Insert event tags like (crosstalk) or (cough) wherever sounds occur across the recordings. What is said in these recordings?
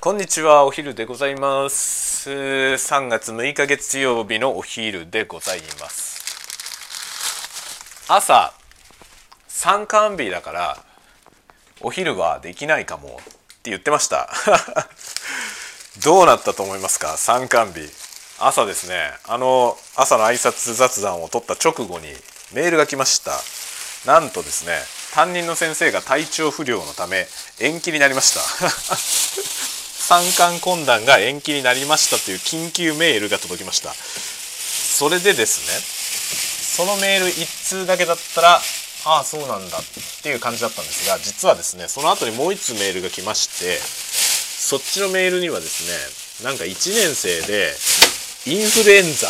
こんにちはお昼でございます。3月6日月曜日のお昼でございます。朝参観日だからお昼はできないかもって言ってました。(laughs) どうなったと思いますか参観日。朝ですね。あの朝の挨拶雑談を取った直後にメールが来ました。なんとですね担任の先生が体調不良のため延期になりました。(laughs) 参観懇談が延期になりましたという緊急メールが届きました。それでですねそのメール1通だけだったらああそうなんだっていう感じだったんですが実はですねその後にもう1通メールが来ましてそっちのメールにはですねなんか1年生でインフルエンザ。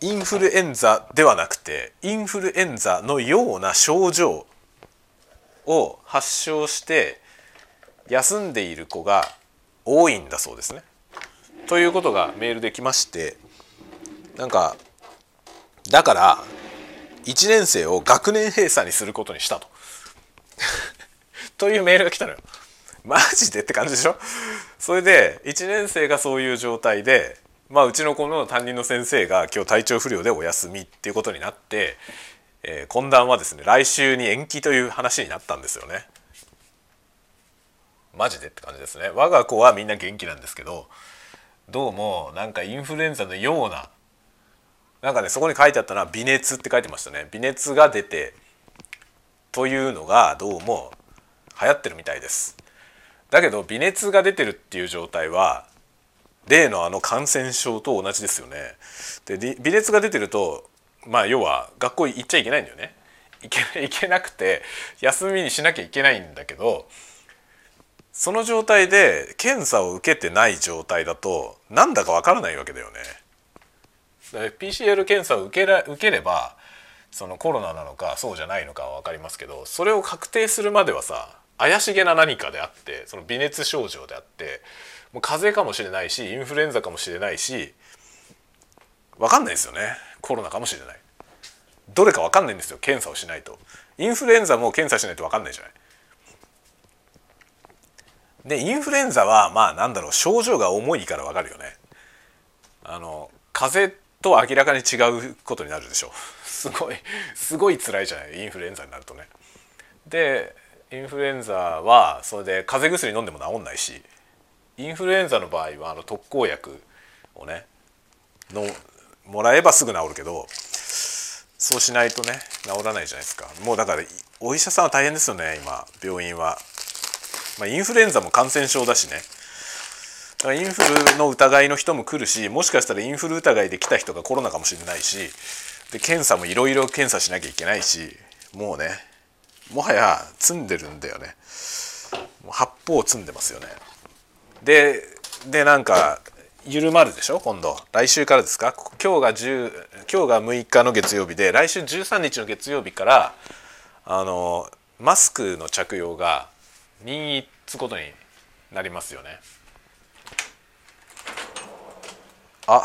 インフルエンザではなくてインフルエンザのような症状を発症して休んでいる子が多いんだそうですね。ということがメールで来ましてなんかだから1年生を学年閉鎖にすることにしたと。(laughs) というメールが来たのよ。マジでって感じでしょ？それで1年生がそういう状態で、まあ、うちの子の担任の先生が今日体調不良でお休みっていうことになって、えー、懇談はですね来週に延期という話になったんですよね。マジでって感じですね。我が子はみんな元気なんですけどどうもなんかインフルエンザのようななんかねそこに書いてあったのは微熱って書いてましたね。微熱が出てというのがどうも流行ってるみたいです。だけど微熱が出てるっていう状態は例のあの感染症と同じですよね。で微熱が出てるとまあ要は学校行っちゃいけないんだよね。行けけなくて休みにしなきゃいけないんだけどその状態で検査を受けてない状態だとなんだかわからないわけだよね。PCR 検査を受けら受ければそのコロナなのかそうじゃないのかは分かりますけどそれを確定するまではさ怪しげな何かであってその微熱症状であってもう風邪かもしれないしインフルエンザかもしれないし分かんないですよね。コロナかもしれない。どれか分かんないんですよ検査をしないと。インフルエンザも検査しないと分かんないじゃない。でインフルエンザはまあなんだろう症状が重いからわかるよね。あの風邪と明らかに違うことになるでしょ。(laughs) すごいすごい辛いじゃないインフルエンザになるとね。でインフルエンザはそれで風邪薬飲んでも治んないしインフルエンザの場合はあの特効薬をねのもらえばすぐ治るけどそうしないとね治らないじゃないですか。もうだからお医者さんは大変ですよね今。病院は。まあ、インフルエンザも感染症だしね。だからインフルの疑いの人も来るしもしかしたらインフル疑いで来た人がコロナかもしれないしで検査もいろいろ検査しなきゃいけないしもうねもはや積んでるんだよね。もう八方積んでますよね。ででなんか緩まるでしょ？今度。来週からですか？今日が10今日が6日の月曜日で来週13日の月曜日からあのマスクの着用が任意つことになりますよね。あ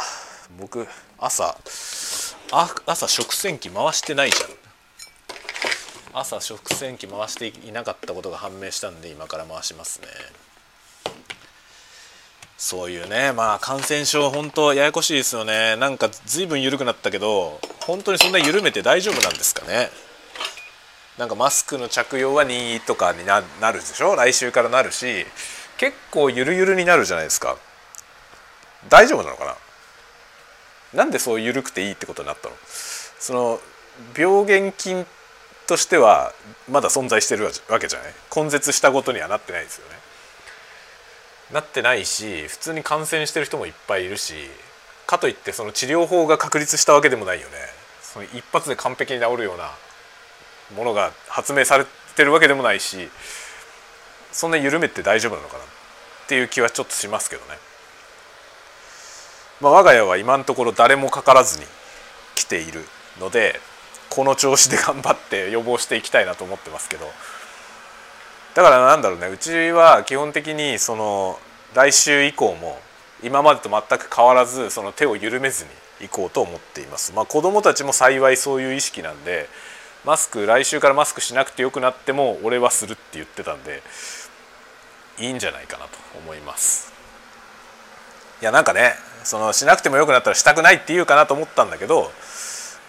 僕朝あ朝食洗機回してないじゃん。朝食洗機回していなかったことが判明したんで今から回しますね。そういうねまあ感染症本当ややこしいですよね。なんか随分緩くなったけど本当にそんな緩めて大丈夫なんですかね。なんかマスクの着用は任意とかになるでしょ？来週からなるし結構ゆるゆるになるじゃないですか。大丈夫なのかな？なんでそう緩くていいってことになったの？その病原菌としてはまだ存在してるわけじゃない？根絶したことにはなってないですよね。なってないし普通に感染してる人もいっぱいいるしかといってその治療法が確立したわけでもないよね。その一発で完璧に治るようなものが発明されてるわけでもないしそんな緩めて大丈夫なのかなっていう気はちょっとしますけどね。まあ、我が家は今のところ誰もかからずに来ているのでこの調子で頑張って予防していきたいなと思ってますけどだからなんだろうねうちは基本的にその来週以降も今までと全く変わらずその手を緩めずにいこうと思っています。まあ、子どもたちも幸いそういう意識なんでマスク来週からマスクしなくてよくなっても俺はするって言ってたんでいいんじゃないかなと思います。いやなんかねそのしなくてもよくなったらしたくないって言うかなと思ったんだけど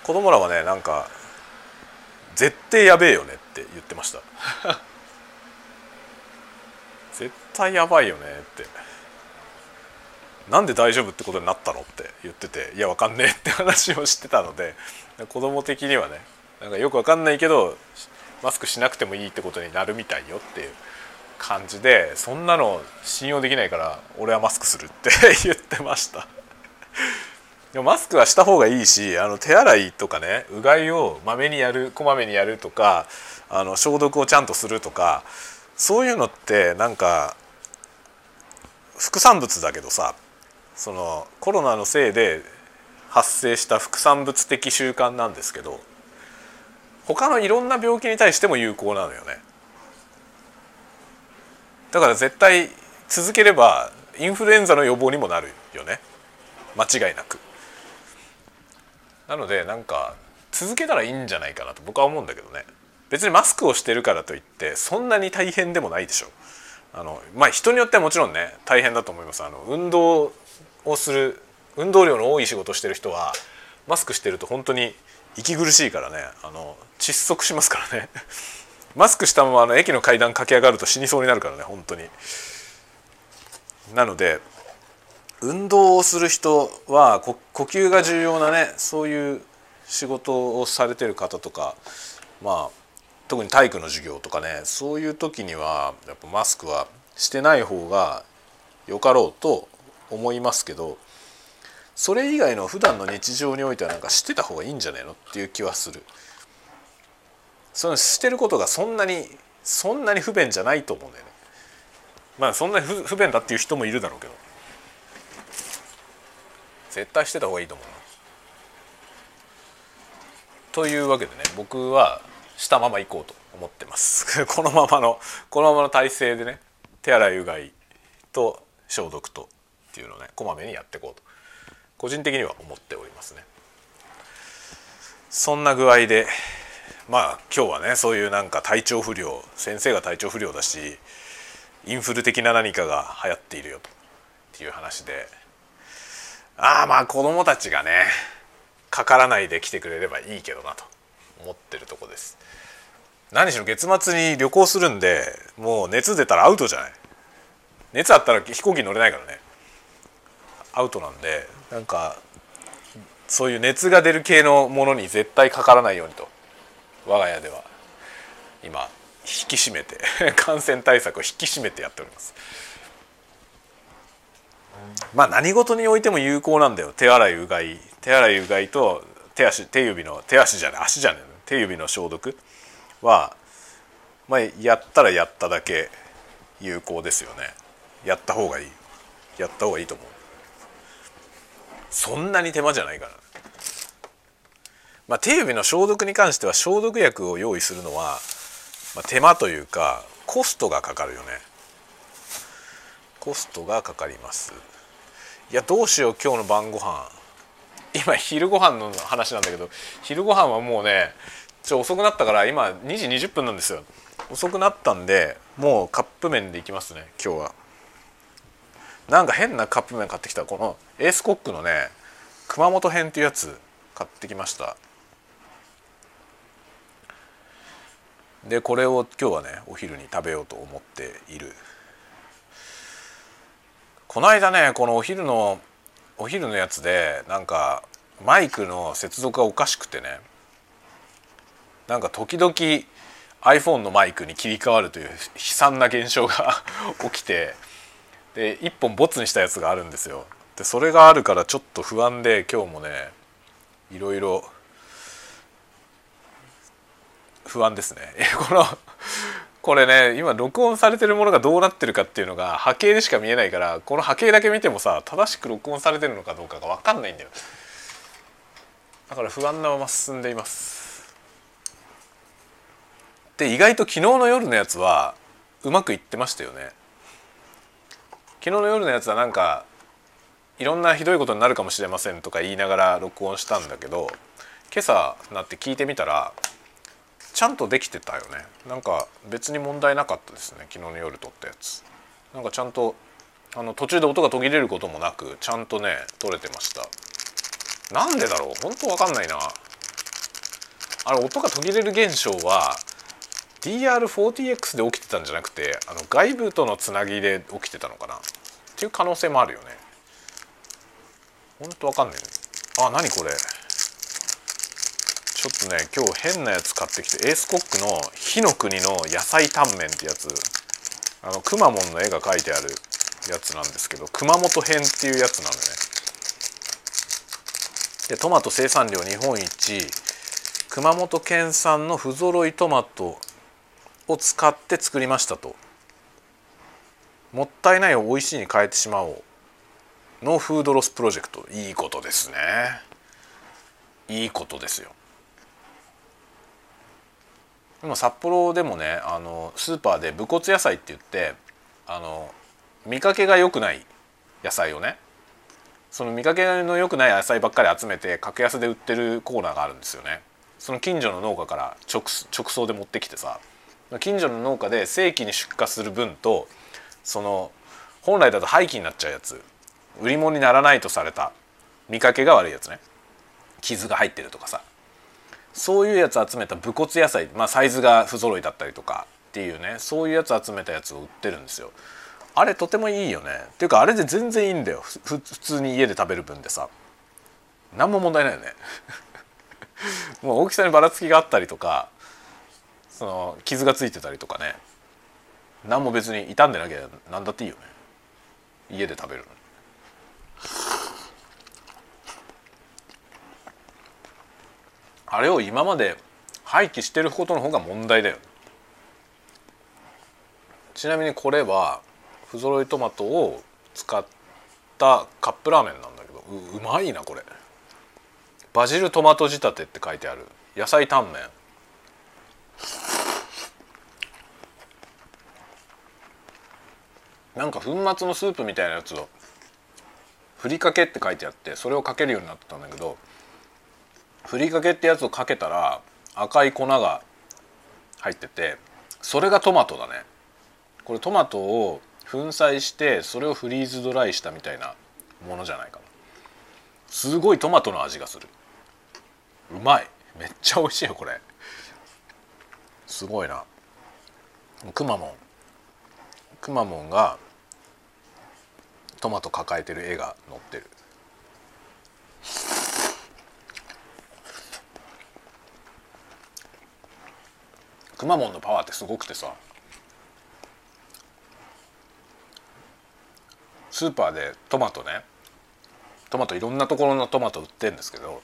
子供らはねなんか絶対やべえよねって言ってました。(laughs) 絶対やばいよねって。なんで大丈夫ってことになったのって言ってていやわかんねえって話をしてたので子供的にはねなんかよくわかんないけどマスクしなくてもいいってことになるみたいよっていう感じでそんなの信用できないから俺はマスクするって言ってました。でもマスクはした方がいいしあの手洗いとかねうがいをまめにやるこまめにやるとかあの消毒をちゃんとするとかそういうのってなんか副産物だけどさそのコロナのせいで発生した副産物的習慣なんですけど他のいろんな病気に対しても有効なのよね。だから絶対続ければインフルエンザの予防にもなるよね。間違いなく。なのでなんか続けたらいいんじゃないかなと僕は思うんだけどね。別にマスクをしてるからといってそんなに大変でもないでしょ。あのまあ人によってはもちろんね大変だと思います。あの運動をする運動量の多い仕事をしてる人はマスクしてると本当に息苦しいからね。あの窒息しますからね。(laughs) マスクしたままあの駅の階段駆け上がると死にそうになるからね本当に。なので運動をする人は呼吸が重要なねそういう仕事をされてる方とかまあ特に体育の授業とかねそういう時にはやっぱマスクはしてない方がよかろうと思いますけどそれ以外の普段の日常においてはなんかしてた方がいいんじゃないのっていう気はする。そのしてることがそんなにそんなに不便じゃないと思うんだよね。まあそんなに不便だっていう人もいるだろうけど絶対してた方がいいと思うというわけでね僕はしたまま行こうと思ってます (laughs) このままのこのままの体勢でね手洗いうがいと消毒とっていうのをねこまめにやっていこうと個人的には思っておりますね。そんな具合でまあ今日はねそういうなんか体調不良先生が体調不良だしインフル的な何かが流行っているよとっていう話でああまあ子供たちがねかからないで来てくれればいいけどなと思ってるとこです。何しろ月末に旅行するんでもう熱出たらアウトじゃない。熱あったら飛行機乗れないからね。アウトなんでなんかそういう熱が出る系のものに絶対かからないようにと。我が家では。今引き締めて (laughs) 感染対策を引き締めてやっております。まあ何事においても有効なんだよ。手洗いうがい。手洗いうがいと手足手指の手足じゃない足じゃない。手指の消毒はまあやったらやっただけ有効ですよね。やった方がいい。やった方がいいと思う。そんなに手間じゃないから。まあ、手指の消毒に関しては消毒薬を用意するのは、まあ、手間というかコストがかかるよね。コストがかかります。いやどうしよう今日の晩ご飯。今昼ご飯の話なんだけど昼ご飯はもうねちょ遅くなったから今2時20分なんですよ。遅くなったんでもうカップ麺でいきますね今日は。なんか変なカップ麺買ってきた。このエースコックのね熊本編っていうやつ買ってきました。でこれを今日はねお昼に食べようと思っている。この間ねこのお昼のお昼のやつでなんかマイクの接続がおかしくてねなんか時々 iPhone のマイクに切り替わるという悲惨な現象が (laughs) 起きてで1本ボツにしたやつがあるんですよ。でそれがあるからちょっと不安で今日もねいろいろ不安ですね。このこれね今録音されてるものがどうなってるかっていうのが波形でしか見えないからこの波形だけ見てもさ正しく録音されてるのかどうかが分かんないんだよ。だから不安なまま進んでいます。で意外と昨日の夜のやつはうまくいってましたよね。昨日の夜のやつはなんかいろんなひどいことになるかもしれませんとか言いながら録音したんだけど今朝なって聞いてみたらちゃんとできてたよね。なんか別に問題なかったですね昨日の夜撮ったやつ。なんかちゃんとあの途中で音が途切れることもなくちゃんとね撮れてました。なんでだろう？本当わかんないな。あれ音が途切れる現象は DR40X で起きてたんじゃなくてあの外部とのつなぎで起きてたのかな。っていう可能性もあるよね。ほんとわかんない、あ何これ。ちょっとね今日変なやつ買ってきてエースコックの「火の国の野菜タンメン」ってやつ。あのくまモンの絵が描いてあるやつなんですけど熊本編っていうやつなんでね。でトマト生産量日本一。熊本県産の不揃いトマトを使って作りましたと。もったいないを美味しいに変えてしまおう。ノーフードロスプロジェクト。いいことですね。いいことですよ。今札幌でもねあのスーパーで武骨野菜って言ってあの見かけが良くない野菜をねその見かけの良くない野菜ばっかり集めて格安で売ってるコーナーがあるんですよね。その近所の農家から直直送で持ってきてさ近所の農家で正規に出荷する分とその本来だと廃棄になっちゃうやつ。売り物にならないとされた。見かけが悪いやつね。傷が入ってるとかさ。そういうやつ集めた武骨野菜。まあサイズが不揃いだったりとか。っていうね。そういうやつ集めたやつを売ってるんですよ。あれとてもいいよね。っていうかあれで全然いいんだよ。普通に家で食べる分でさ。何も問題ないよね。(laughs) もう大きさにばらつきがあったりとかその傷がついてたりとかね。何も別に傷んでなきゃ何だっていいよね。家で食べるのあれを今まで廃棄してることの方が問題だよちなみにこれは不揃いトマトを使ったカップラーメンなんだけどうまいなこれ。バジルトマト仕立てって書いてある。野菜タンメン。なんか粉末のスープみたいなやつをふりかけって書いてあってそれをかけるようになってたんだけどふりかけってやつをかけたら赤い粉が入っててそれがトマトだね。これトマトを粉砕してそれをフリーズドライしたみたいなものじゃないかなすごいトマトの味がする。うまい。めっちゃ美味しいよこれ。すごいな。くまモン。くまモンがトマト抱えてる絵が載ってる。くまモンのパワーってすごくてさ。スーパーでトマトね。トマトいろんなところのトマト売ってるんですけど。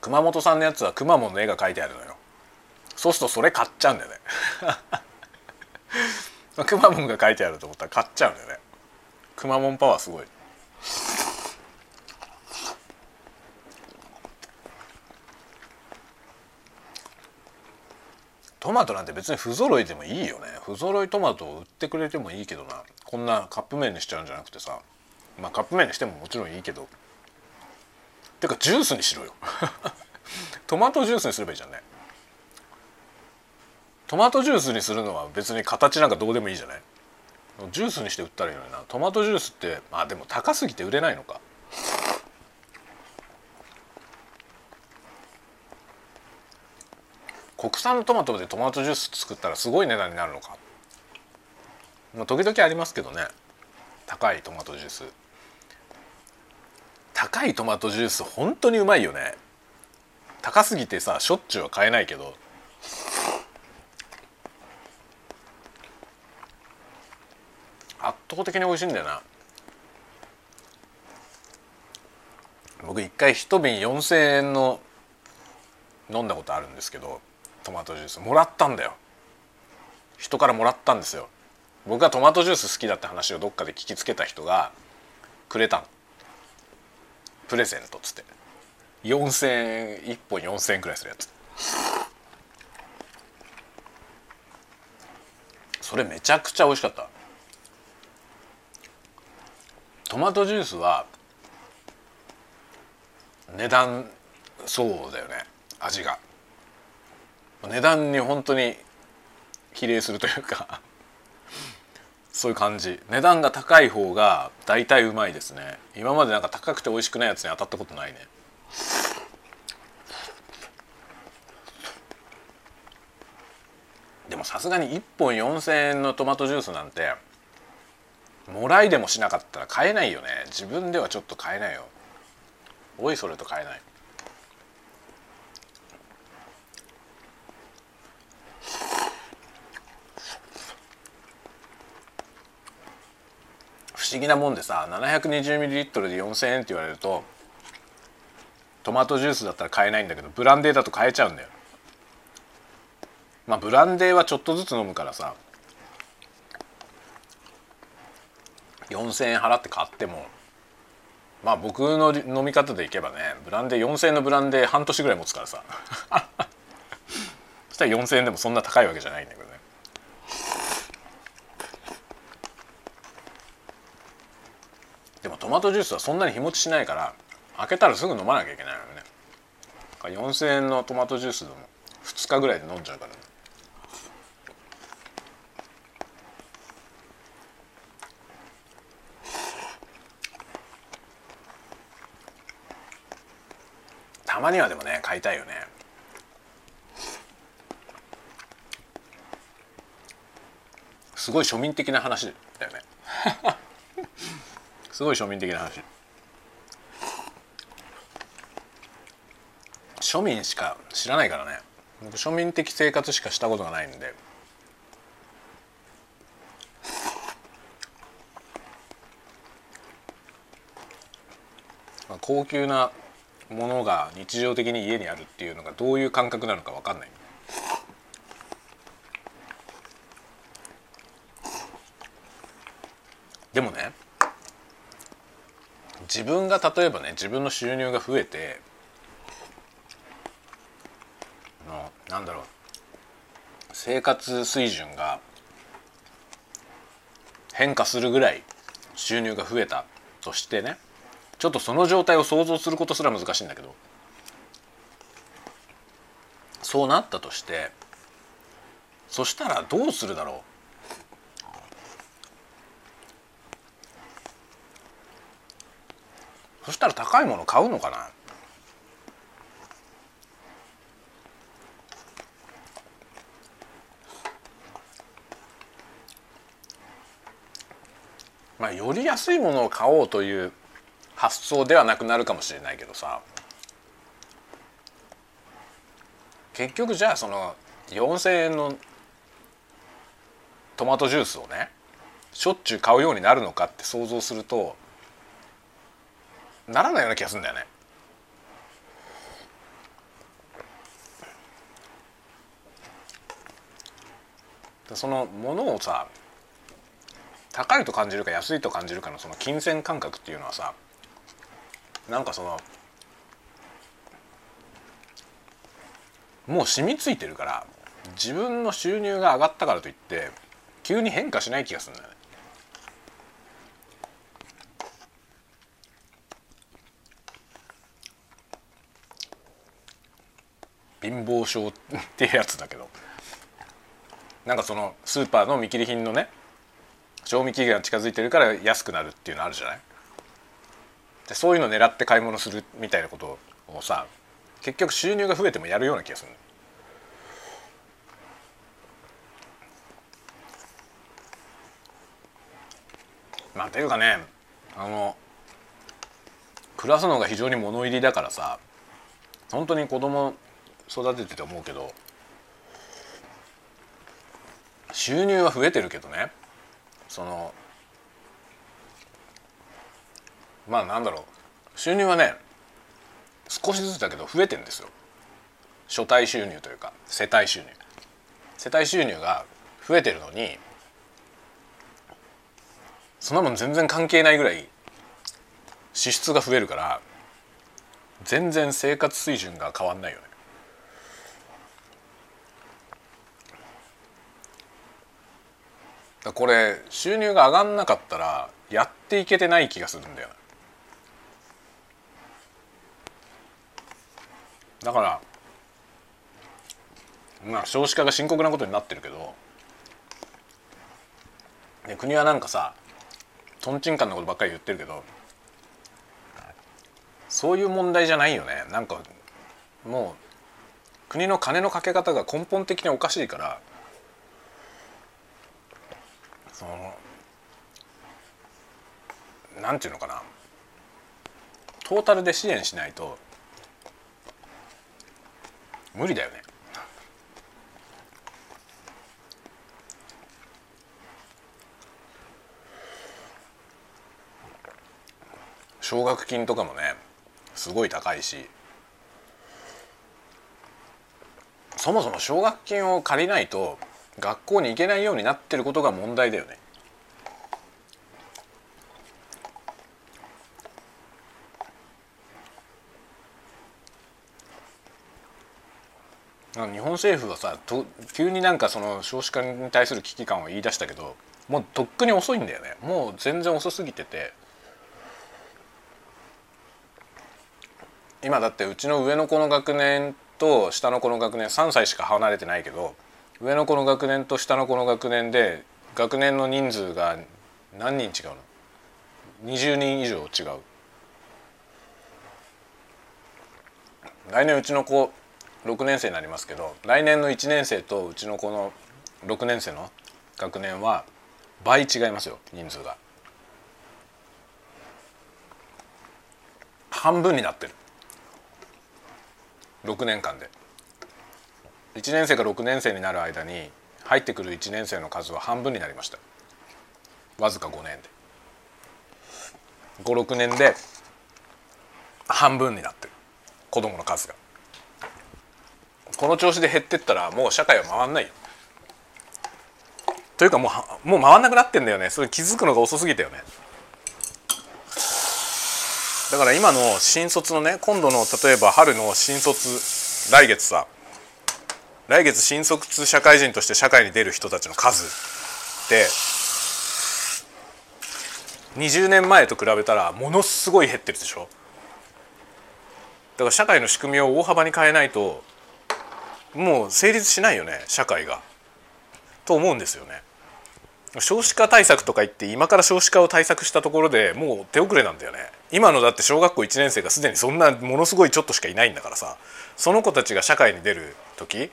熊本産のやつはくまモンの絵が描いてあるのよ。そうするとそれ買っちゃうんだよね。くまモンが書いてあると思ったら買っちゃうんだよね。くまモンパワーすごい。トマトなんて別に不揃いでもいいよね。不揃いトマトを売ってくれてもいいけどな。こんなカップ麺にしちゃうんじゃなくてさ。まあカップ麺にしてももちろんいいけど。てかジュースにしろよ。(laughs) トマトジュースにすればいいじゃんね。トマトジュースにするのは別に形なんかどうでもいいじゃない？ジュースにして売ったらいいのにな。トマトジュースってまあでも高すぎて売れないのか。国産のトマトでトマトジュース作ったらすごい値段になるのか。まあ時々ありますけどね。高いトマトジュース。高いトマトジュース本当にうまいよね。高すぎてさしょっちゅうは買えないけど。圧倒的に美味しいんだよな。僕一回一瓶4,000円の飲んだことあるんですけどトマトジュース。もらったんだよ。人からもらったんですよ。僕がトマトジュース好きだって話をどっかで聞きつけた人がくれたの。プレゼントっつって。4,000円1本4,000円くらいするやつ。それめちゃくちゃ美味しかった。トマトジュースは値段そうだよね。味が。値段に本当に比例するというかそういう感じ。値段が高い方が大体うまいですね。今までなんか高くて美味しくないやつに当たったことないね。でもさすがに1本4,000円のトマトジュースなんてもらいでもしなかったら買えないよね。自分ではちょっと買えないよ。おいそれと買えない。不思議なもんでさ 720ml で4,000円って言われるとトマトジュースだったら買えないんだけどブランデーだと買えちゃうんだよ。まあブランデーはちょっとずつ飲むからさ4,000円払って買ってもまあ僕の飲み方でいけばねブランデー4,000円のブランデー半年ぐらい持つからさ。(laughs) そしたら4,000円でもそんな高いわけじゃないんだけどね。でもトマトジュースはそんなに日持ちしないから開けたらすぐ飲まなきゃいけないのよね。4,000円のトマトジュースでも2日ぐらいで飲んじゃうからね。たまにはでもね買いたいよね。すごい庶民的な話だよね。(laughs) すごい庶民的な話。庶民しか知らないからね。僕庶民的生活しかしたことがないんで。まあ高級なものが日常的に家にあるっていうのがどういう感覚なのか分かんない。でもね自分が例えばね自分の収入が増えてのなんだろう生活水準が変化するぐらい収入が増えたとしてねちょっとその状態を想像することすら難しいんだけど。そうなったとしてそしたらどうするだろう？そしたら高いもの買うのかな？まあより安いものを買おうという発想ではなくなるかもしれないけどさ結局じゃあその4,000円のトマトジュースをねしょっちゅう買うようになるのかって想像するとならないような気がするんだよね。そのものをさ高いと感じるか安いと感じるかのその金銭感覚っていうのはさなんかそのもう染みついてるから自分の収入が上がったからといって急に変化しない気がするんだよね。貧乏症っていうやつだけどなんかそのスーパーの見切り品のね賞味期限が近づいてるから安くなるっていうのあるじゃない？でそういうの狙って買い物するみたいなことをさ結局収入が増えてもやるような気がするまあていうかねあの暮らすのが非常に物入りだからさ本当に子供育ててて思うけど収入は増えてるけどねそのまあなんだろう。収入はね少しずつだけど増えてんですよ。初帯収入というか世帯収入。世帯収入が増えてるのにそんなもん全然関係ないぐらい支出が増えるから全然生活水準が変わんないよね。これ収入が上がんなかったらやっていけてない気がするんだよだからまあ少子化が深刻なことになってるけどで国はなんかさとんちんかんなことばっかり言ってるけどそういう問題じゃないよね。なんかもう国の金のかけ方が根本的におかしいからそのなんていうのかな。トータルで支援しないと無理だよね。奨学金とかもねすごい高いしそもそも奨学金を借りないと学校に行けないようになってることが問題だよね。日本政府はさと急になんかその少子化に対する危機感を言い出したけどもうとっくに遅いんだよね。もう全然遅すぎてて。今だってうちの上の子の学年と下の子の学年3歳しか離れてないけど上の子の学年と下の子の学年で学年の人数が何人違うの？20人以上違う。来年うちの子6年生になりますけど来年の1年生とうちの子の6年生の学年は倍違いますよ人数が。半分になってる。6年間で。1年生が6年生になる間に入ってくる1年生の数は半分になりました。わずか5年で。56年で半分になってる。子供の数が。この調子で減ってったらもう社会は回んないよ。というかもうもう回んなくなってんだよね。それ気づくのが遅すぎたよね。だから今の新卒のね今度の例えば春の新卒来月さ来月新卒社会人として社会に出る人たちの数って20年前と比べたらものすごい減ってるでしょ。だから社会の仕組みを大幅に変えないともう成立しないよね社会が。と思うんですよね。少子化対策とか言って今から少子化を対策したところでもう手遅れなんだよね。今のだって小学校1年生がすでにそんなものすごいちょっとしかいないんだからさ。その子たちが社会に出る時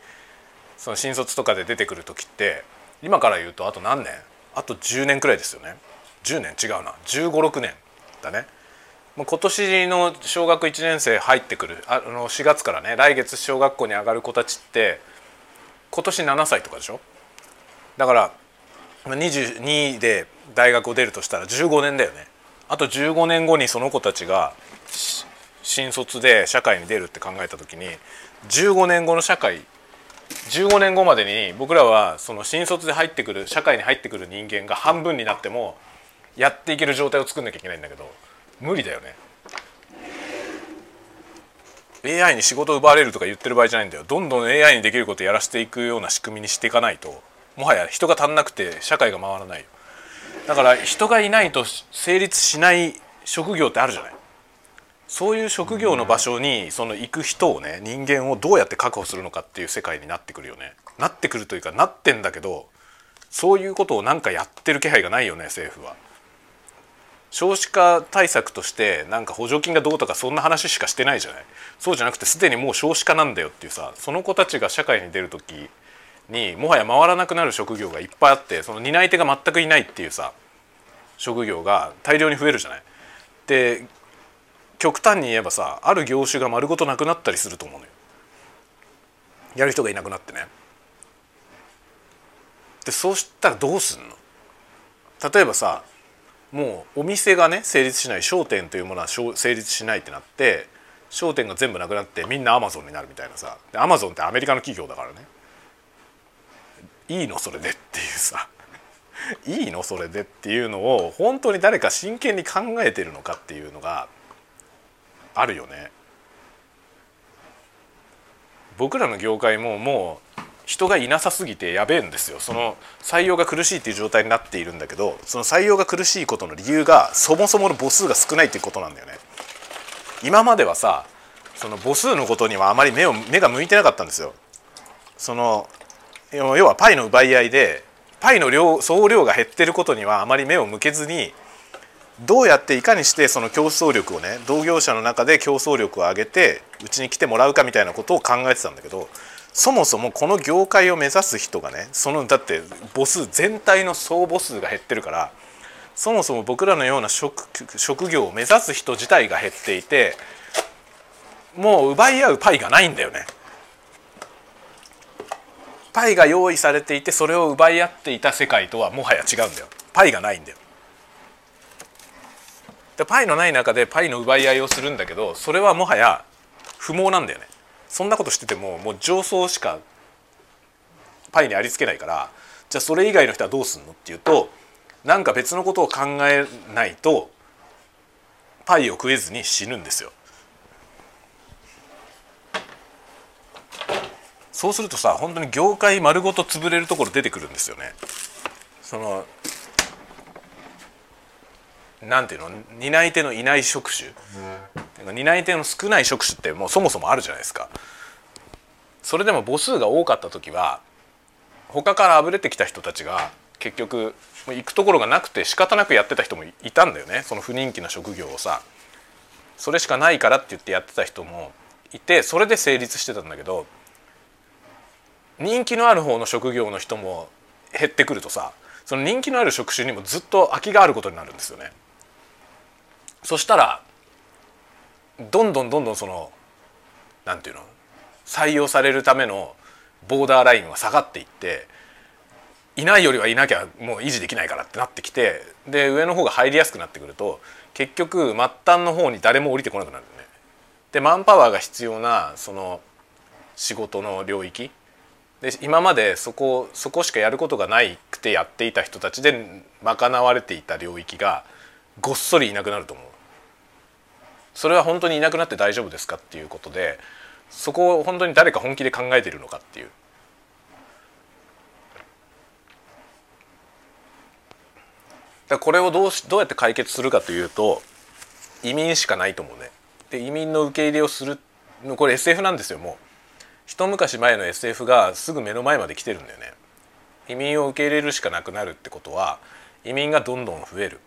その新卒とかで出てくる時って今から言うとあと何年？あと10年くらいですよね。10年？違うな。1 5 6年だね。今年の小学1年生入ってくるあの4月からね来月小学校に上がる子たちって今年7歳とかでしょ？だから22で大学を出るとしたら15年だよね。あと15年後にその子たちが新卒で社会に出るって考えた時に15年後の社会15年後までに僕らはその新卒で入ってくる社会に入ってくる人間が半分になってもやっていける状態を作んなきゃいけないんだけど無理だよね。AI に仕事を奪われるとか言ってる場合じゃないんだよ。どんどん AI にできることをやらせていくような仕組みにしていかないと。もはや人が足んなくて社会が回らないよ。だから人がいないと成立しない職業ってあるじゃない。そういう職業の場所にその行く人をね人間をどうやって確保するのかっていう世界になってくるよね。なってくるというかなってんだけどそういうことをなんかやってる気配がないよね政府は。少子化対策としてなんか補助金がどうとかそんな話しかしてないじゃない？そうじゃなくてすでにもう少子化なんだよっていうさその子たちが社会に出る時にもはや回らなくなる職業がいっぱいあってその担い手が全くいないっていうさ職業が大量に増えるじゃない？で極端に言えばさある業種が丸ごとなくなったりすると思うのよ。やる人がいなくなってね。でそうしたらどうすんの？例えばさもうお店がね成立しない商店というものは成立しないってなって商店が全部なくなってみんなアマゾンになるみたいなさ。アマゾンってアメリカの企業だからね。いいのそれでっていうさ。(laughs) いいのそれでっていうのを本当に誰か真剣に考えてるのかっていうのがあるよね。僕らの業界ももう人がいなさすぎてやべえんですよ。その採用が苦しいっていう状態になっているんだけどその採用が苦しいことの理由がそもそもの母数が少ないっていうことなんだよね。今まではさその母数のことにはあまり目を目が向いてなかったんですよ。その要はパイの奪い合いでパイの量総量が減ってることにはあまり目を向けずにどうやっていかにしてその競争力をね同業者の中で競争力を上げてうちに来てもらうかみたいなことを考えてたんだけどそもそもこの業界を目指す人がねそのだって母数全体の総母数が減ってるからそもそも僕らのような職職業を目指す人自体が減っていてもう奪い合うパイがないんだよね。パイが用意されていてそれを奪い合っていた世界とはもはや違うんだよ。パイがないんだよ。でパイのない中でパイの奪い合いをするんだけどそれはもはや不毛なんだよね。そんなことしててももう上層しかパイにありつけないからじゃあそれ以外の人はどうすんのっていうとなんか別のことを考えないとパイを食えずに死ぬんですよ。そうするとさ本当に業界丸ごと潰れるところ出てくるんですよね。そのなんていうの？担い手のいない職種、担い手の少ない職種ってもうそもそもあるじゃないですか。それでも母数が多かった時は他からあぶれてきた人たちが結局行くところがなくて仕方なくやってた人もいたんだよねその不人気な職業をさそれしかないからって言ってやってた人もいてそれで成立してたんだけど人気のある方の職業の人も減ってくるとさその人気のある職種にもずっと空きがあることになるんですよね。そしたらどんどんどんどんそのなんていうの？採用されるためのボーダーラインは下がっていっていないよりはいなきゃもう維持できないからってなってきてで上の方が入りやすくなってくると結局末端の方に誰も降りてこなくなるんね。でマンパワーが必要なその仕事の領域で今までそこそこしかやることがないくてやっていた人たちで賄われていた領域がごっそりいなくなると思う。それは本当にいなくなって大丈夫ですかっていうことでそこを本当に誰か本気で考えているのかっていうだこれをどうしどうやって解決するかというと移民しかないと思うね。で移民の受け入れをするこれ SF なんですよもう一昔前の SF がすぐ目の前まで来てるんだよね。移民を受け入れるしかなくなるってことは移民がどんどん増える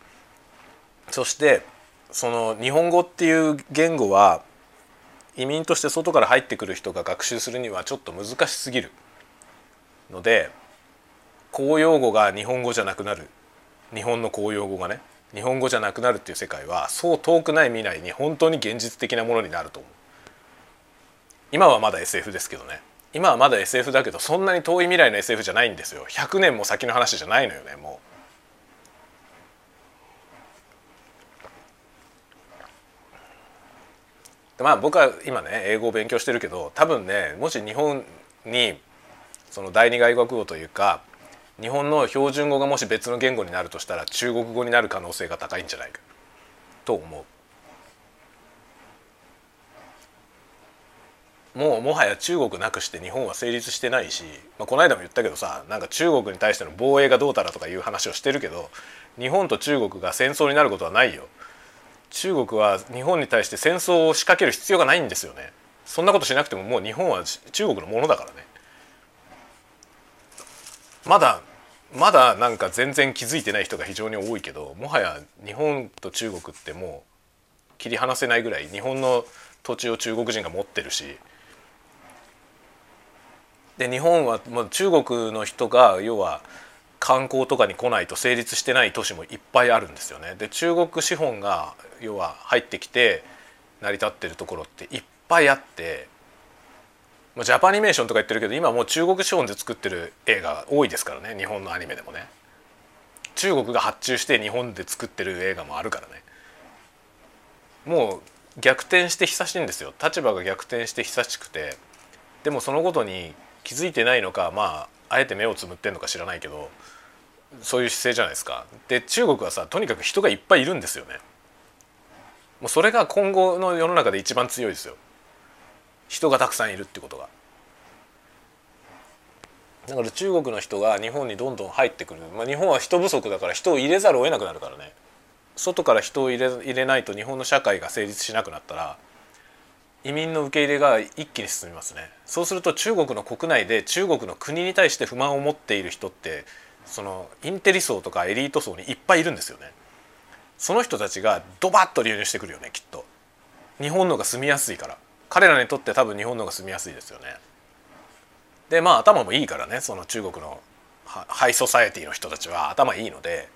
そしてその日本語っていう言語は移民として外から入ってくる人が学習するにはちょっと難しすぎるので公用語が日本語じゃなくなる。日本の公用語がね。日本語じゃなくなるっていう世界はそう遠くない未来に本当に現実的なものになると思う。今はまだ SF ですけどね。今はまだ SF だけどそんなに遠い未来の SF じゃないんですよ。100年も先の話じゃないのよねもう。まあ僕は今ね英語を勉強してるけど多分ねもし日本にその第二外国語というか日本の標準語がもし別の言語になるとしたら中国語になる可能性が高いんじゃないかと思う。もうもはや中国なくして日本は成立してないし、まあ、この間も言ったけどさなんか中国に対しての防衛がどうたらとかいう話をしてるけど日本と中国が戦争になることはないよ。中国は日本に対して戦争を仕掛ける必要がないんですよね。そんなことしなくてももう日本は中国のものだからね。まだまだなんか全然気づいてない人が非常に多いけどもはや日本と中国ってもう切り離せないぐらい日本の土地を中国人が持ってるしで日本はもう中国の人が要は観光とかに来ないと成立してない都市もいっぱいあるんですよね。で中国資本が要は入ってきて成り立ってるところっていっぱいあってジャパニメーションとか言ってるけど今もう中国資本で作ってる映画多いですからね。日本のアニメでもね。中国が発注して日本で作ってる映画もあるからね。もう逆転して久しいんですよ。立場が逆転して久しくて。でもそのことに気づいてないのかまああえて目をつむってんのか知らないけど。そういう姿勢じゃないですか。で中国はさとにかく人がいっぱいいるんですよね。もうそれが今後の世の中で一番強いですよ。人がたくさんいるってことが。だから中国の人が日本にどんどん入ってくる、まあ、日本は人不足だから人を入れざるを得なくなるからね。外から人を入れ入れないと日本の社会が成立しなくなったら移民の受け入れが一気に進みますね。そうすると中国の国内で中国の国に対して不満を持っている人ってそのインテリ層とかエリート層にいっぱいいるんですよね。その人たちがドバッと流入してくるよねきっと。日本のが住みやすいから。彼らにとって多分日本のが住みやすいですよね。でまあ頭もいいからね。その中国のハイソサエティの人たちは頭いいので。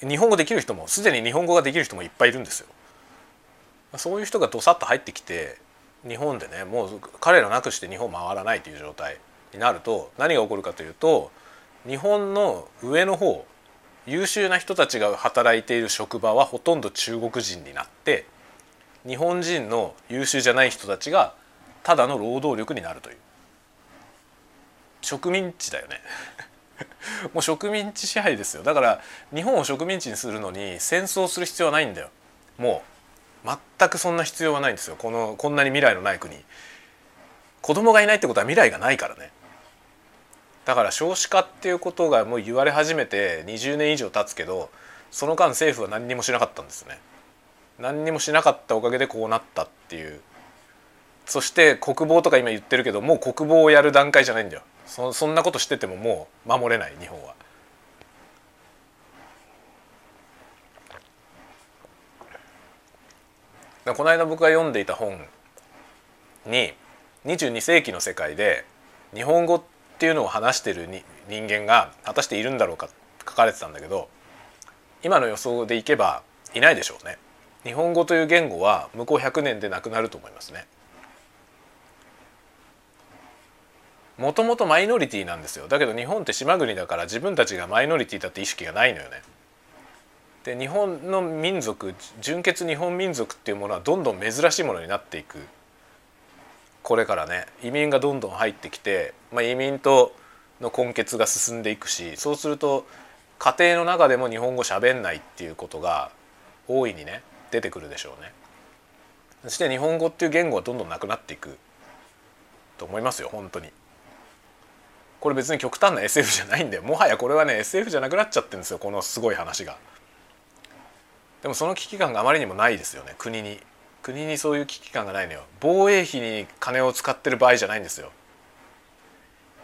日本語できる人もすでに日本語ができる人もいっぱいいるんですよ。そういう人がどさっと入ってきて日本でねもう彼らなくして日本回らないという状態になると何が起こるかというと日本の上の方優秀な人たちが働いている職場はほとんど中国人になって日本人の優秀じゃない人たちがただの労働力になるという。植民地だよね。(laughs) もう植民地支配ですよ。だから日本を植民地にするのに戦争する必要はないんだよ。もう全くそんな必要はないんですよ。このこんなに未来のない国。子供がいないってことは未来がないからね。だから少子化っていうことがもう言われ始めて20年以上経つけどその間政府は何にもしなかったんですね。何にもしなかったおかげでこうなったっていう。そして国防とか今言ってるけどもう国防をやる段階じゃないんだよ。そそんなことしててももう守れない日本は。この間僕が読んでいた本に22世紀の世界で日本語ってっていうのを話してるに人間が果たしているんだろうか書かれてたんだけど今の予想でいけばいないでしょうね。日本語という言語は向こう100年でなくなると思いますね。もともとマイノリティなんですよだけど日本って島国だから自分たちがマイノリティだって意識がないのよね。で日本の民族純血日本民族っていうものはどんどん珍しいものになっていくこれからね移民がどんどん入ってきて、まあ、移民との根血が進んでいくしそうすると家庭の中でも日本語喋んないっていうことが大いにね出てくるでしょうね。そして日本語っていう言語はどんどんなくなっていくと思いますよ本当に。これ別に極端な SF じゃないんでもはやこれはね SF じゃなくなっちゃってるんですよこのすごい話が。でもその危機感があまりにもないですよね国に。国にそういう危機感がないのよ。防衛費に金を使ってる場合じゃないんですよ。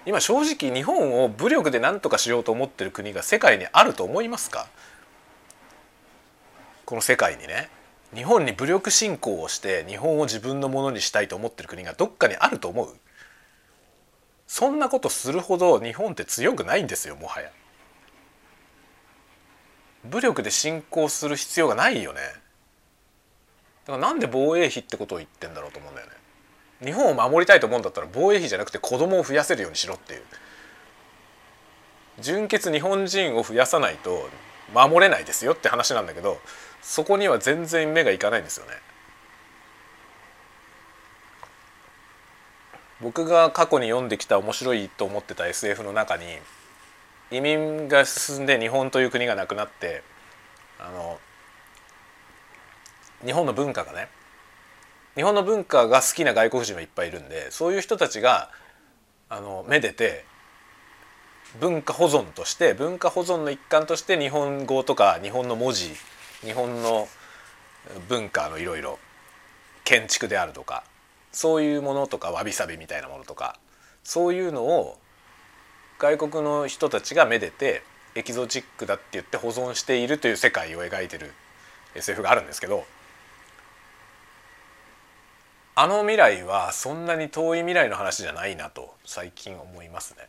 今正直日本を武力で何とかしようと思ってる国が世界にあると思いますか？この世界にね日本に武力侵攻をして日本を自分のものにしたいと思ってる国がどっかにあると思う？そんなことするほど日本って強くないんですよもはや。武力で侵攻する必要がないよね。だからなんで防衛費ってことを言ってんだろうと思うんだよね。日本を守りたいと思うんだったら防衛費じゃなくて子供を増やせるようにしろっていう。純血日本人を増やさないと守れないですよって話なんだけどそこには全然目がいかないんですよね。僕が過去に読んできた面白いと思ってた SF の中に移民が進んで日本という国がなくなってあの日本の文化がね。日本の文化が好きな外国人はいっぱいいるんでそういう人たちがあのめでて文化保存として文化保存の一環として日本語とか日本の文字日本の文化のいろいろ建築であるとかそういうものとかわびさびみたいなものとかそういうのを外国の人たちがめでてエキゾチックだって言って保存しているという世界を描いてる SF があるんですけどあの未来はそんなに遠い未来の話じゃないなと最近思いますね。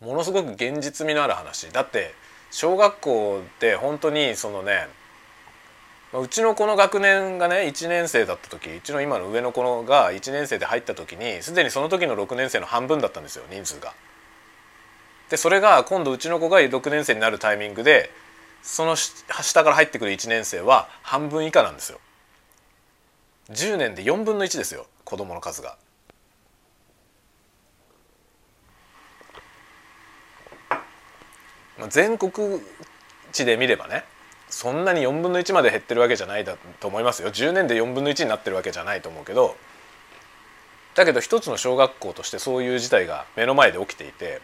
ものすごく現実味のある話だって小学校で本当にそのねうちの子の学年がね1年生だった時うちの今の上の子が1年生で入った時にすでにその時の6年生の半分だったんですよ人数が。でそれが今度うちの子が6年生になるタイミングでその下から入ってくる1年生は半分以下なんですよ。10年で4分の1ですよ子供の数が。全国地で見ればねそんなに4分の1まで減ってるわけじゃないだと思いますよ10年で4分の1になってるわけじゃないと思うけどだけど一つの小学校としてそういう事態が目の前で起きていて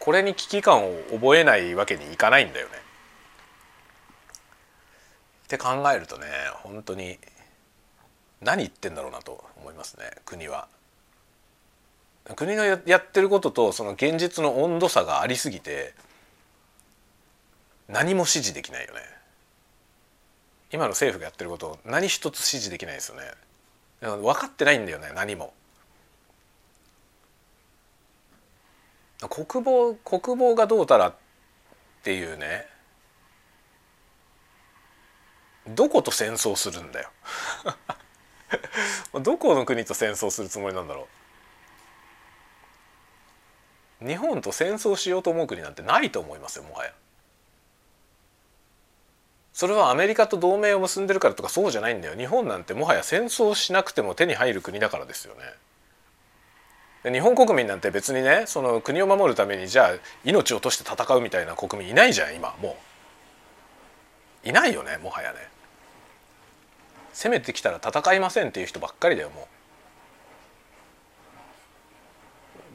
これに危機感を覚えないわけにいかないんだよね。って考えるとね本当に何言ってんだろうなと思いますね国は。国のやってることとその現実の温度差がありすぎて何も支持できないよね。今の政府がやってること何一つ支持できないですよね。分かってないんだよね何も。国防国防がどうたらっていうねどこと戦争するんだよ。どこの国と戦争するつもりなんだろう？日本と戦争しようと思う国なんてないと思いますよもはや。それはアメリカと同盟を結んでるからとかそうじゃないんだよ。日本なんてもはや戦争しなくても手に入る国だからですよね。日本国民なんて別にねその国を守るためにじゃあ命を落として戦うみたいな国民いないじゃん今もう。いないよねもはやね。攻めてきたら戦いませんっていう人ばっかりだよもう。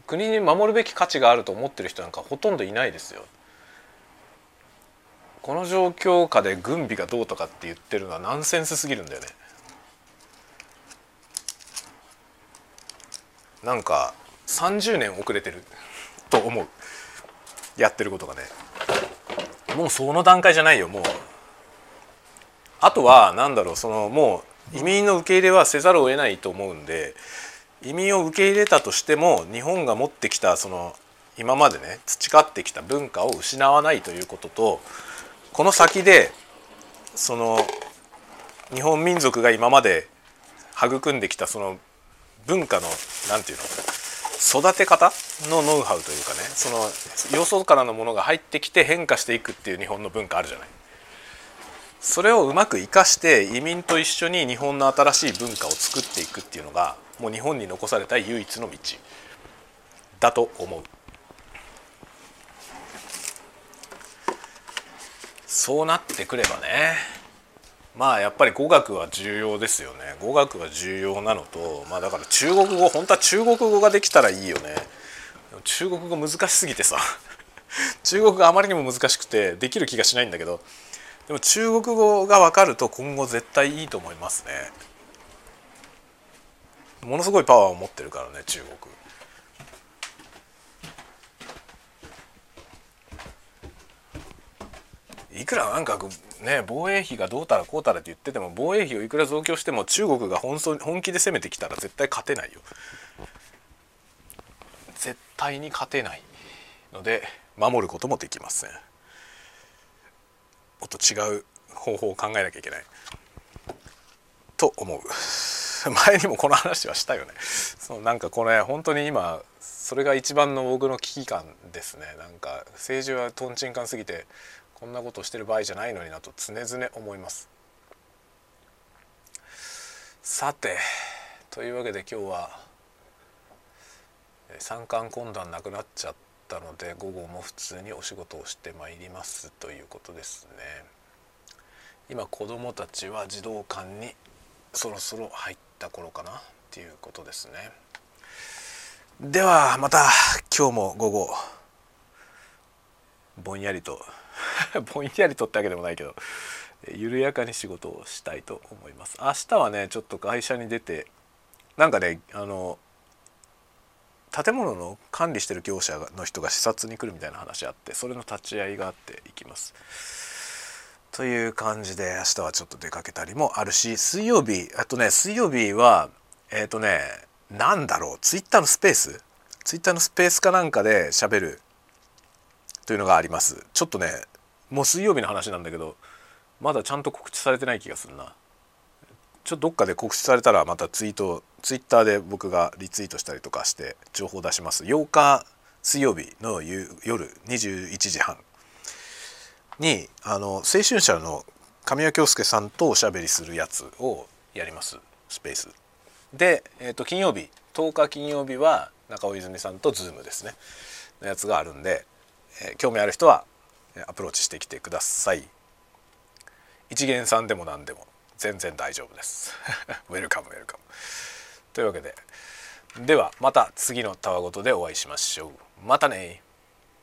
国に守るべき価値があると思ってる人なんかほとんどいないですよ。この状況下で軍備がどうとかって言ってるのはナンセンスすぎるんだよね。なんか30年遅れてる (laughs) と思う。やってることがね。もうその段階じゃないよもう。あとは何だろうそのもう移民の受け入れはせざるを得ないと思うんで移民を受け入れたとしても日本が持ってきたその今までね培ってきた文化を失わないということとこの先でその日本民族が今まで育んできたその文化の何て言うの育て方のノウハウというかねそのよそからのものが入ってきて変化していくっていう日本の文化あるじゃない。それをうまく生かして移民と一緒に日本の新しい文化を作っていくっていうのがもう日本に残された唯一の道だと思う。そうなってくればね。まあやっぱり語学は重要ですよね。語学は重要なのとまあだから中国語本当は中国語ができたらいいよね。中国語難しすぎてさ。中国語あまりにも難しくてできる気がしないんだけど。でも中国語が分かると今後絶対いいと思いますね。ものすごいパワーを持ってるからね中国。いくらなんかね防衛費がどうたらこうたらって言ってても防衛費をいくら増強しても中国が本本気で攻めてきたら絶対勝てないよ。絶対に勝てないので守ることもできません。と違う方法を考えなきゃいけない。と思う。(laughs) 前にもこの話はしたよね。そのなんかこれ本当に今それが一番の僕の危機感ですね。なんか政治はとんちんかんすぎてこんなことしてる場合じゃないのになと常々思います。さてというわけで今日は三冠懇談なくなっちゃったたので午後も普通にお仕事をしてまいりますということですね。今子どもたちは児童館にそろそろ入った頃かなっていうことですね。ではまた今日も午後ぼんやりと (laughs) ぼんやりとってわけでもないけど緩やかに仕事をしたいと思います。明日はねちょっと会社に出てなんかねあの建物の管理してる業者の人が視察に来るみたいな話あってそれの立ち会いがあって行きます。という感じで明日はちょっと出かけたりもあるし水曜日あとね水曜日はえっ、ー、とね何だろうツイッターのスペース？ツイッターのスペースかなんかで喋るというのがあります。ちょっとねもう水曜日の話なんだけどまだちゃんと告知されてない気がするな。ちょっとどっかで告知されたらまたツイートツイッターで僕がリツイートしたりとかして情報を出します。8日水曜日の夜21時半にあの青春社の神谷京介さんとおしゃべりするやつをやります。スペース。で、えー、と金曜日10日金曜日は中尾泉さんとズームですね。のやつがあるんで、えー、興味ある人はアプローチしてきてください。一見さんでも何でも。全然大丈夫です。(laughs) ウェルカムウェルカム。というわけでではまた次のたわごとでお会いしましょう。またね